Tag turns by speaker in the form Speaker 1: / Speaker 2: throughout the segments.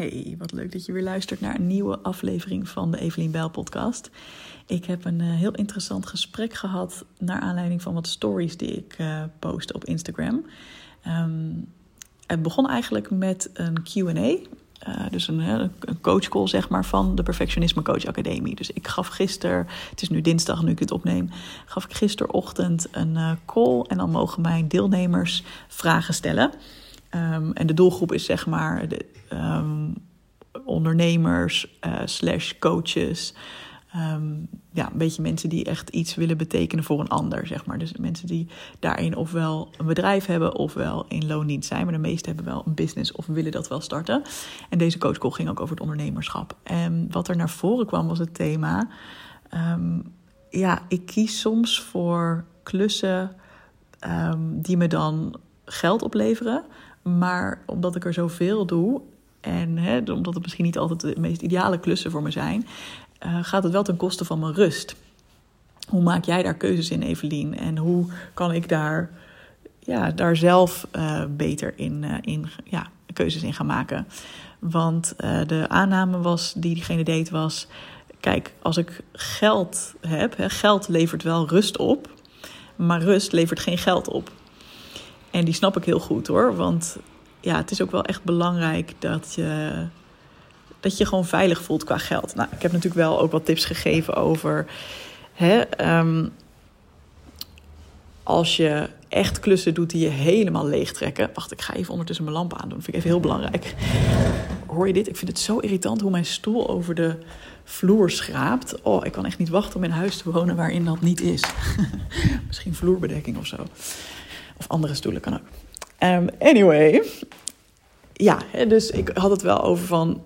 Speaker 1: Hey, wat leuk dat je weer luistert naar een nieuwe aflevering van de Evelien Bijl podcast. Ik heb een uh, heel interessant gesprek gehad naar aanleiding van wat stories die ik uh, postte op Instagram. Um, het begon eigenlijk met een Q&A. Uh, dus een, een coachcall zeg maar van de Perfectionisme Coach Academie. Dus ik gaf gisteren, het is nu dinsdag nu ik het opneem, gaf ik gisterochtend een call en dan mogen mijn deelnemers vragen stellen. Um, en de doelgroep is zeg maar de, um, ondernemers uh, slash coaches. Um, ja, een beetje mensen die echt iets willen betekenen voor een ander, zeg maar. Dus mensen die daarin ofwel een bedrijf hebben ofwel in loondienst zijn. Maar de meeste hebben wel een business of willen dat wel starten. En deze coachcall ging ook over het ondernemerschap. En wat er naar voren kwam was het thema... Ja, ik kies soms voor klussen die me dan geld opleveren... Maar omdat ik er zoveel doe en hè, omdat het misschien niet altijd de meest ideale klussen voor me zijn, uh, gaat het wel ten koste van mijn rust. Hoe maak jij daar keuzes in, Evelien? En hoe kan ik daar, ja, daar zelf uh, beter in, uh, in ja, keuzes in gaan maken? Want de aanname was, die diegene deed was... Kijk, als ik geld heb, hè, geld levert wel rust op... maar rust levert geen geld op. En die snap ik heel goed hoor. Want ja, het is ook wel echt belangrijk dat je, dat je gewoon veilig voelt qua geld. Nou, ik heb natuurlijk wel ook wat tips gegeven over. Hè, um, als je echt klussen doet die je helemaal leegtrekken. Wacht, ik ga even ondertussen mijn lamp aandoen. Dat vind ik even heel belangrijk. Hoor je dit? Ik vind het zo irritant hoe mijn stoel over de vloer schraapt. Oh, ik kan echt niet wachten om in huis te wonen waarin dat niet is. Misschien vloerbedekking of zo. Of andere stoelen kan ook. Um, anyway. Ja, dus ik had het wel over van...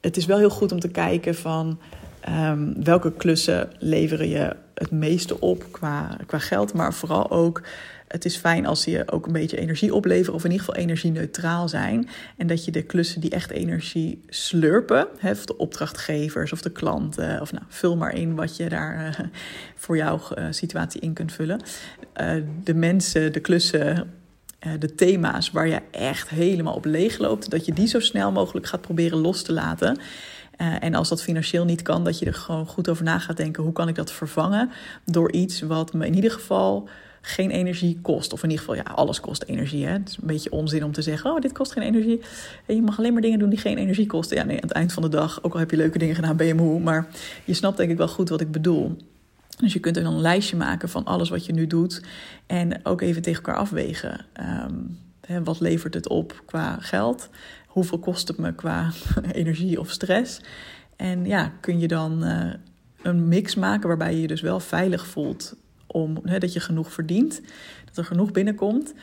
Speaker 1: Het is wel heel goed om te kijken van... Um, welke klussen leveren je het meeste op qua, qua geld. Maar vooral ook, het is fijn als je ook een beetje energie opleveren. Of in ieder geval energie-neutraal zijn. En dat je de klussen die echt energie slurpen. Hè, of de opdrachtgevers of de klanten. Of nou, vul maar in wat je daar uh, voor jouw uh, situatie in kunt vullen. Uh, de mensen, de klussen de thema's waar je echt helemaal op leeg loopt, dat je die zo snel mogelijk gaat proberen los te laten. Uh, en als dat financieel niet kan, dat je er gewoon goed over na gaat denken: hoe kan ik dat vervangen door iets wat me in ieder geval geen energie kost. Of in ieder geval, ja, alles kost energie. Hè? Het is een beetje onzin om te zeggen: oh, dit kost geen energie. En je mag alleen maar dingen doen die geen energie kosten. Ja, nee, aan het eind van de dag, ook al heb je leuke dingen gedaan, ben je moe. Maar je snapt denk ik wel goed wat ik bedoel. Dus je kunt er dan een lijstje maken van alles wat je nu doet. En ook even tegen elkaar afwegen. Hè, wat levert het op qua geld? Hoeveel kost het me qua energie of stress? En ja, kun je dan uh, een mix maken waarbij je je dus wel veilig voelt om dat je genoeg verdient, dat er genoeg binnenkomt,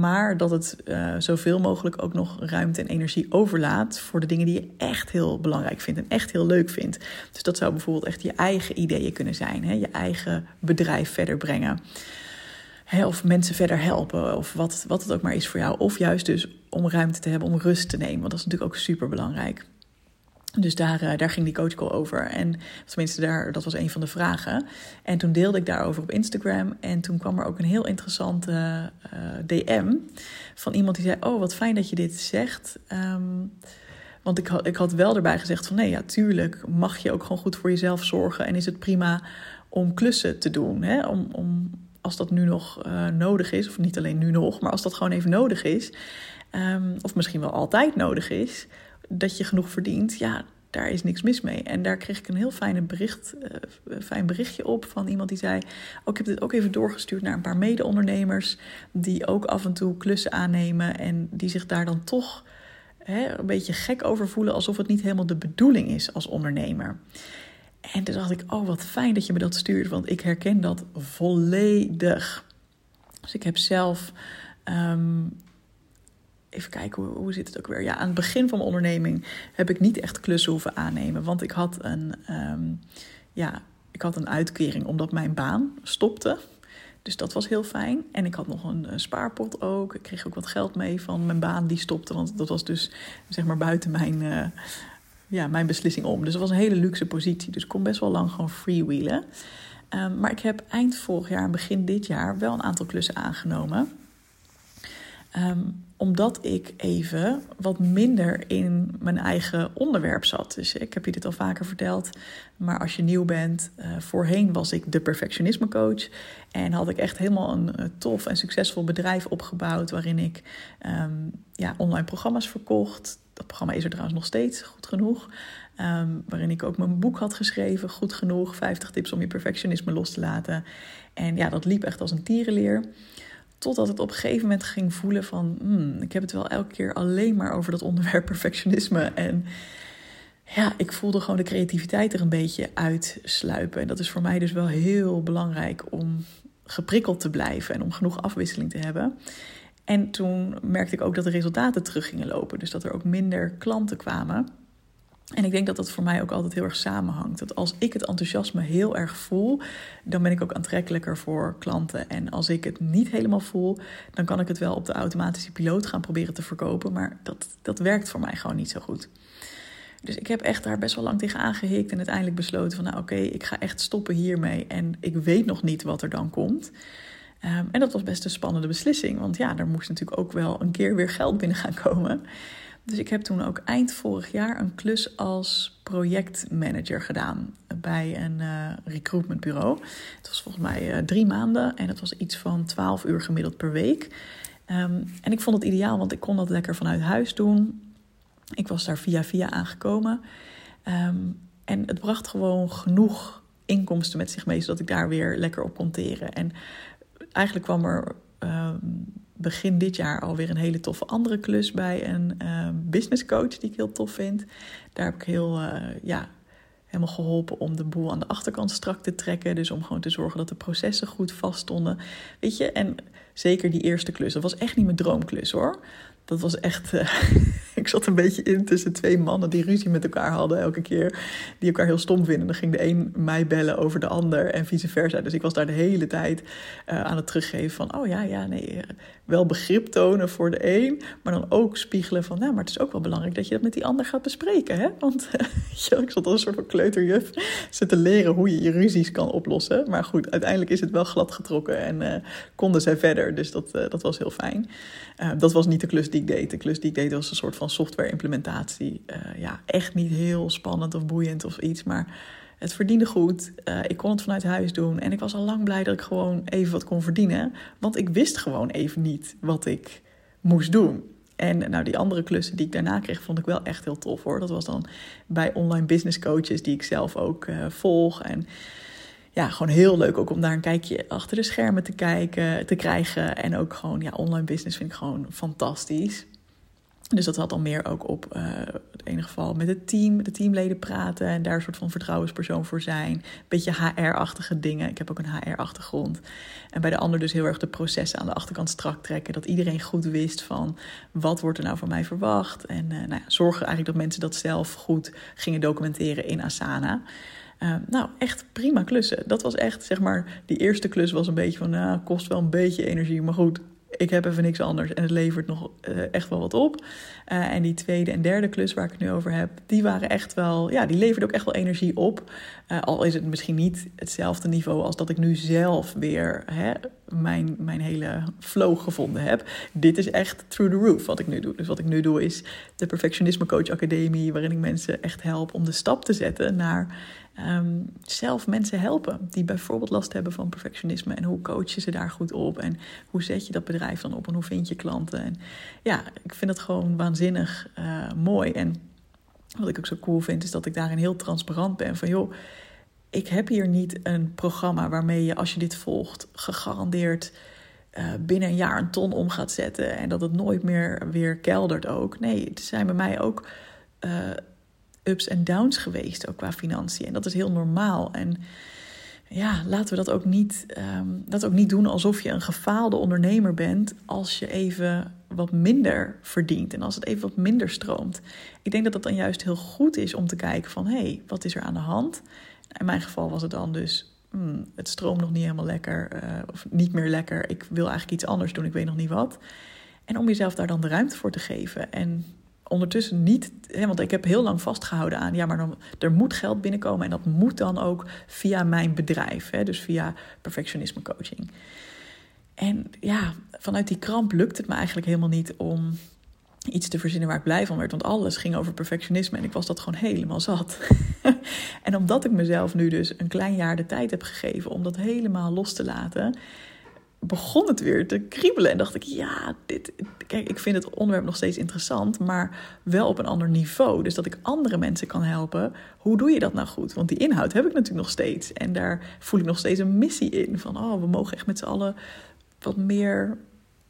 Speaker 1: maar dat het uh, zoveel mogelijk ook nog ruimte en energie overlaat voor de dingen die je echt heel belangrijk vindt en echt heel leuk vindt. Dus dat zou bijvoorbeeld echt je eigen ideeën kunnen zijn, hè? je eigen bedrijf verder brengen. Hè, of mensen verder helpen, of wat, wat het ook maar is voor jou. Of juist dus om ruimte te hebben om rust te nemen, want dat is natuurlijk ook super belangrijk. Dus daar, uh, daar ging die coachcall over. En tenminste, daar, dat was een van de vragen. En toen deelde ik daarover op Instagram. En toen kwam er ook een heel interessante uh, DM van iemand die zei: Oh, wat fijn dat je dit zegt. Um, want ik ik had wel erbij gezegd van nee, ja, tuurlijk mag je ook gewoon goed voor jezelf zorgen. En is het prima om klussen te doen. Hè? Om, om, als dat nu nog uh, nodig is, of niet alleen nu nog, maar als dat gewoon even nodig is. Um, of misschien wel altijd nodig is dat je genoeg verdient, ja, daar is niks mis mee. En daar kreeg ik een heel fijne bericht, uh, fijn berichtje op van iemand die zei: oh, Ik heb dit ook even doorgestuurd naar een paar mede-ondernemers. die ook af en toe klussen aannemen. en die zich daar dan toch hè, een beetje gek over voelen. alsof het niet helemaal de bedoeling is als ondernemer. En toen dacht ik: Oh, wat fijn dat je me dat stuurt, want ik herken dat volledig. Dus ik heb zelf. Um, even kijken, hoe, hoe zit het ook weer? Ja, aan het begin van mijn onderneming heb ik niet echt klussen hoeven aannemen. Want ik had een, um, ja, ik had een uitkering omdat mijn baan stopte. Dus dat was heel fijn. En ik had nog een, spaarpot ook. Ik kreeg ook wat geld mee van mijn baan die stopte. Want dat was dus zeg maar buiten mijn, uh, ja, mijn beslissing om. Dus dat was een hele luxe positie. Dus ik kon best wel lang gewoon freewheelen. Um, maar ik heb eind vorig jaar en begin dit jaar wel een aantal klussen aangenomen. Ehm, omdat ik even wat minder in mijn eigen onderwerp zat. Dus ik heb je dit al vaker verteld. Maar als je nieuw bent, uh, voorheen was ik de perfectionisme coach. En had ik echt helemaal een, eh, tof en succesvol bedrijf opgebouwd. Waarin ik ehm, ja, online programma's verkocht. Dat programma is er trouwens nog steeds goed genoeg. Ehm, waarin ik ook mijn boek had geschreven, goed genoeg. 50 tips om je perfectionisme los te laten. En ja, dat liep echt als een tierenleer. Totdat het op een gegeven moment ging voelen van... Hmm, ik heb het wel elke keer alleen maar over dat onderwerp perfectionisme. En ja, ik voelde gewoon de creativiteit er een beetje uitsluipen. En dat is voor mij dus wel heel belangrijk om geprikkeld te blijven... en om genoeg afwisseling te hebben. En toen merkte ik ook dat de resultaten terug gingen lopen. Dus dat er ook minder klanten kwamen... En ik denk dat dat voor mij ook altijd heel erg samenhangt. Dat als ik het enthousiasme heel erg voel, dan ben ik ook aantrekkelijker voor klanten. En als ik het niet helemaal voel, dan kan ik het wel op de automatische piloot gaan proberen te verkopen. Maar dat, dat werkt voor mij gewoon niet zo goed. Dus ik heb echt daar best wel lang tegen aangehikt en uiteindelijk besloten van nou oké, ik ga echt stoppen hiermee. En ik weet nog niet wat er dan komt. Um, en dat was best een spannende beslissing, want ja, er moest natuurlijk ook wel een keer weer geld binnen gaan komen. Dus ik heb toen ook eind vorig jaar een klus als projectmanager gedaan bij een uh, recruitmentbureau. Het was volgens mij uh, drie maanden en het was iets van 12 uur gemiddeld per week. Um, en ik vond het ideaal, want ik kon dat lekker vanuit huis doen. Ik was daar via via aangekomen. Um, en het bracht gewoon genoeg inkomsten met zich mee, zodat ik daar weer lekker op kon teren. En eigenlijk kwam er um, begin dit jaar alweer een hele toffe andere klus bij een uh, business coach die ik heel tof vind. Daar heb ik heel, uh, ja, helemaal geholpen om de boel aan de achterkant strak te trekken. Dus om gewoon te zorgen dat de processen goed vaststonden. Weet je, en zeker die eerste klus, dat was echt niet mijn droomklus hoor dat was echt. Uh, ik zat een beetje in tussen twee mannen die ruzie met elkaar hadden elke keer. Die elkaar heel stom vinden. Dan ging de een mij bellen over de ander en vice versa. Dus ik was daar de hele tijd uh, aan het teruggeven van: oh ja, ja, nee. Uh, wel begrip tonen voor de een. Maar dan ook spiegelen van: nou, maar het is ook wel belangrijk dat je dat met die ander gaat bespreken. Hè? Want ik zat als een soort van kleuterjuf ze te leren hoe je je ruzies kan oplossen. Maar goed, uiteindelijk is het wel glad getrokken en konden zij verder. Dus dat, dat was heel fijn. dat was niet de klus die ik deed. De klus die ik deed was een soort van software implementatie. Uh, ja, echt niet heel spannend of boeiend of iets, maar het verdiende goed. Uh, ik kon het vanuit huis doen en ik was al lang blij dat ik gewoon even wat kon verdienen. Want ik wist gewoon even niet wat ik moest doen. En nou, die andere klussen die ik daarna kreeg, vond ik wel echt heel tof hoor. Dat was dan bij online business coaches die ik zelf ook uh, volg. En ja, gewoon heel leuk ook om daar een kijkje achter de schermen te kijken, te krijgen. En ook gewoon, ja, online business vind ik gewoon fantastisch. Dus dat had dan meer ook op uh, in ieder geval met het team, de teamleden praten en daar een soort van vertrouwenspersoon voor zijn. Beetje HR-achtige dingen. Ik heb ook een HR-achtergrond. En bij de ander dus heel erg de processen aan de achterkant strak trekken. Dat iedereen goed wist van wat wordt er nou van mij verwacht. En uh, nou ja, zorgen eigenlijk dat mensen dat zelf goed gingen documenteren in Asana. Uh, nou, echt prima klussen. Dat was echt, zeg maar, die eerste klus was een beetje van, nou, kost wel een beetje energie, maar goed, ik heb even niks anders en het levert nog uh, echt wel wat op. Uh, en die tweede en derde klus waar ik het nu over heb, die waren echt wel, ja, die leverden ook echt wel energie op. Uh, al is het misschien niet hetzelfde niveau als dat ik nu zelf weer hè, mijn, mijn hele flow gevonden heb. Dit is echt through the roof wat ik nu doe. Dus wat ik nu doe is de Perfectionisme Coach Academie, waarin ik mensen echt help om de stap te zetten naar um, zelf mensen helpen die bijvoorbeeld last hebben van perfectionisme. En hoe coach je ze daar goed op? En hoe zet je dat bedrijf dan op? En hoe vind je klanten? En ja, ik vind het gewoon waanzinnig uh, mooi. En wat ik ook zo cool vind, is dat ik daarin heel transparant ben. Van joh, ik heb hier niet een programma waarmee je, als je dit volgt, gegarandeerd uh, binnen een jaar een ton om gaat zetten. En dat het nooit meer weer keldert ook. Nee, het zijn bij mij ook. Uh, ups en downs geweest, ook qua financiën. En dat is heel normaal. En ja, laten we dat ook niet, um, dat ook niet doen alsof je een gefaalde ondernemer bent als je even wat minder verdient en als het even wat minder stroomt. Ik denk dat het dan juist heel goed is om te kijken van hé, hey, wat is er aan de hand? In mijn geval was het dan dus, hmm, het stroomt nog niet helemaal lekker uh, of niet meer lekker. Ik wil eigenlijk iets anders doen, ik weet nog niet wat. En om jezelf daar dan de ruimte voor te geven en ondertussen niet, hè, want ik heb heel lang vastgehouden aan, ja, maar dan, er moet geld binnenkomen en dat moet dan ook via mijn bedrijf, hè, dus via perfectionisme coaching. En ja, vanuit die kramp lukt het me eigenlijk helemaal niet om iets te verzinnen waar ik blij van werd. Want alles ging over perfectionisme en ik was dat gewoon helemaal zat. en omdat ik mezelf nu dus een klein jaar de tijd heb gegeven om dat helemaal los te laten, begon het weer te kriebelen. En dacht ik, ja, dit, kijk, ik vind het onderwerp nog steeds interessant, maar wel op een ander niveau. Dus dat ik andere mensen kan helpen. Hoe doe je dat nou goed? Want die inhoud heb ik natuurlijk nog steeds. En daar voel ik nog steeds een missie in. Van, oh, we mogen echt met z'n allen wat meer,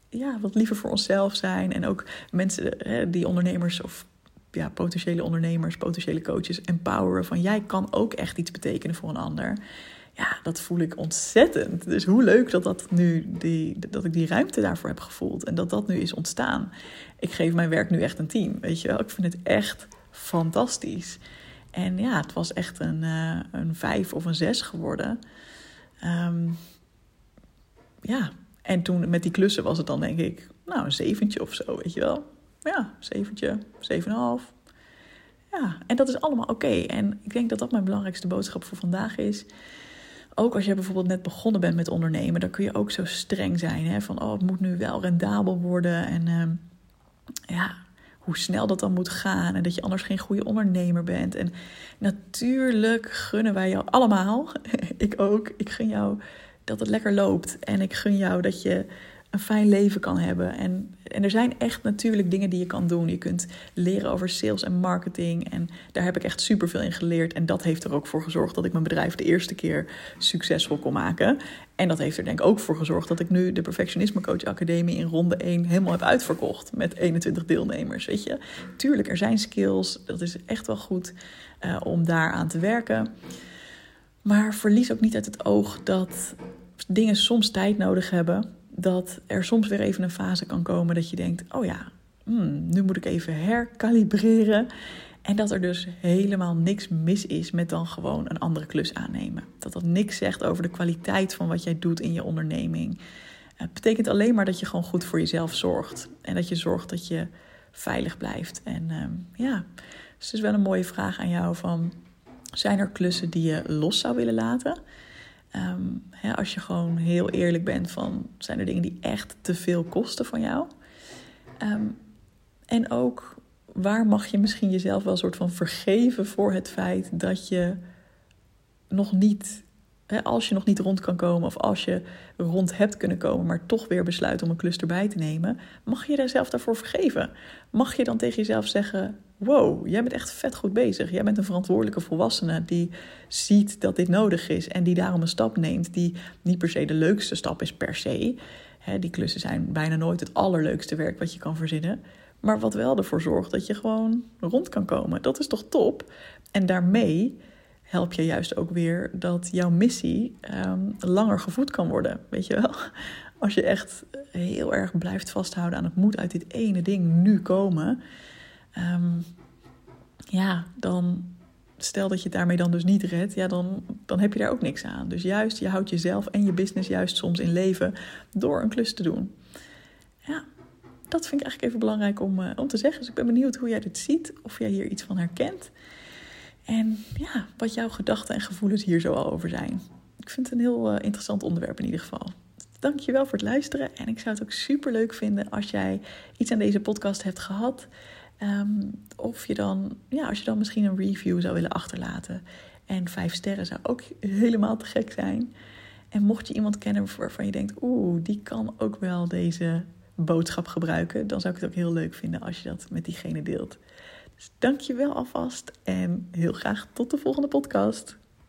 Speaker 1: ja, wat liever voor onszelf zijn. En ook mensen, hè, die ondernemers of ja, potentiële ondernemers, potentiële coaches empoweren. Van, jij kan ook echt iets betekenen voor een ander ja, dat voel ik ontzettend. Dus hoe leuk dat, dat, nu die, dat ik die ruimte daarvoor heb gevoeld en dat dat nu is ontstaan. Ik geef mijn werk nu echt een team, weet je wel. Ik vind het echt fantastisch. En ja, het was echt een, uh, een vijf of een zes geworden. Um, ja, en toen met die klussen was het dan denk ik, nou, een zeventje of zo, weet je wel. Ja, zeventje, zeven en half. Ja, en dat is allemaal oké. En ik denk dat dat mijn belangrijkste boodschap voor vandaag is ook als je bijvoorbeeld net begonnen bent met ondernemen, dan kun je ook zo streng zijn. Hè? Van oh, het moet nu wel rendabel worden. En uh, ja, hoe snel dat dan moet gaan. En dat je anders geen goede ondernemer bent. En natuurlijk gunnen wij jou allemaal, ik ook, ik gun jou dat het lekker loopt. En ik gun jou dat je een fijn leven kan hebben. En, en er zijn echt natuurlijk dingen die je kan doen. Je kunt leren over sales en marketing. En daar heb ik echt super veel in geleerd. En dat heeft er ook voor gezorgd dat ik mijn bedrijf de eerste keer succesvol kon maken. En dat heeft er denk ik ook voor gezorgd dat ik nu de Perfectionisme Coach Academie in ronde 1 helemaal heb uitverkocht. Met 21 deelnemers. Weet je, tuurlijk, er zijn skills. Dat is echt wel goed uh, om daaraan te werken. Maar verlies ook niet uit het oog dat dingen soms tijd nodig hebben dat er soms weer even een fase kan komen dat je denkt: oh ja, hmm, nu moet ik even herkalibreren. En dat er dus helemaal niks mis is met dan gewoon een andere klus aannemen. Dat dat niks zegt over de kwaliteit van wat jij doet in je onderneming. Het betekent alleen maar dat je gewoon goed voor jezelf zorgt. En dat je zorgt dat je veilig blijft. En uh, ja, dus het is wel een mooie vraag aan jou van... zijn er klussen die je los zou willen laten? Um, als je gewoon heel eerlijk bent van zijn er dingen die echt te veel kosten van jou. Um, en ook waar mag je misschien jezelf wel een soort van vergeven voor het feit dat je nog niet, als je nog niet rond kan komen of als je rond hebt kunnen komen, maar toch weer besluit om een klus erbij te nemen, mag je jezelf daarvoor vergeven? Mag je dan tegen jezelf zeggen: wow, jij bent echt vet goed bezig. Jij bent een verantwoordelijke volwassene die ziet dat dit nodig is en die daarom een stap neemt die niet per se de leukste stap is per se. die klussen zijn bijna nooit het allerleukste werk wat je kan verzinnen. Maar wat wel ervoor zorgt dat je gewoon rond kan komen. Dat is toch top? En daarmee help je juist ook weer dat jouw missie ehm, langer gevoed kan worden. Weet je wel? Als je echt heel erg blijft vasthouden aan het moet uit dit ene ding nu komen um, ja, dan stel dat je het daarmee dan dus niet redt, ja, dan, dan heb je daar ook niks aan. Dus juist, je houdt jezelf en je business juist soms in leven door een klus te doen. Ja, dat vind ik eigenlijk even belangrijk om, uh, om te zeggen. Dus ik ben benieuwd hoe jij dit ziet, of jij hier iets van herkent. En ja, wat jouw gedachten en gevoelens hier zo al over zijn. Ik vind het een heel uh, interessant onderwerp in ieder geval. Dank je wel voor het luisteren. En ik zou het ook super leuk vinden als jij iets aan deze podcast hebt gehad. Um, of je dan, ja, als je dan misschien een review zou willen achterlaten. En vijf sterren zou ook helemaal te gek zijn. En mocht je iemand kennen waarvan je denkt, oeh, die kan ook wel deze boodschap gebruiken, dan zou ik het ook heel leuk vinden als je dat met diegene deelt. Dus dank je wel alvast en heel graag tot de volgende podcast.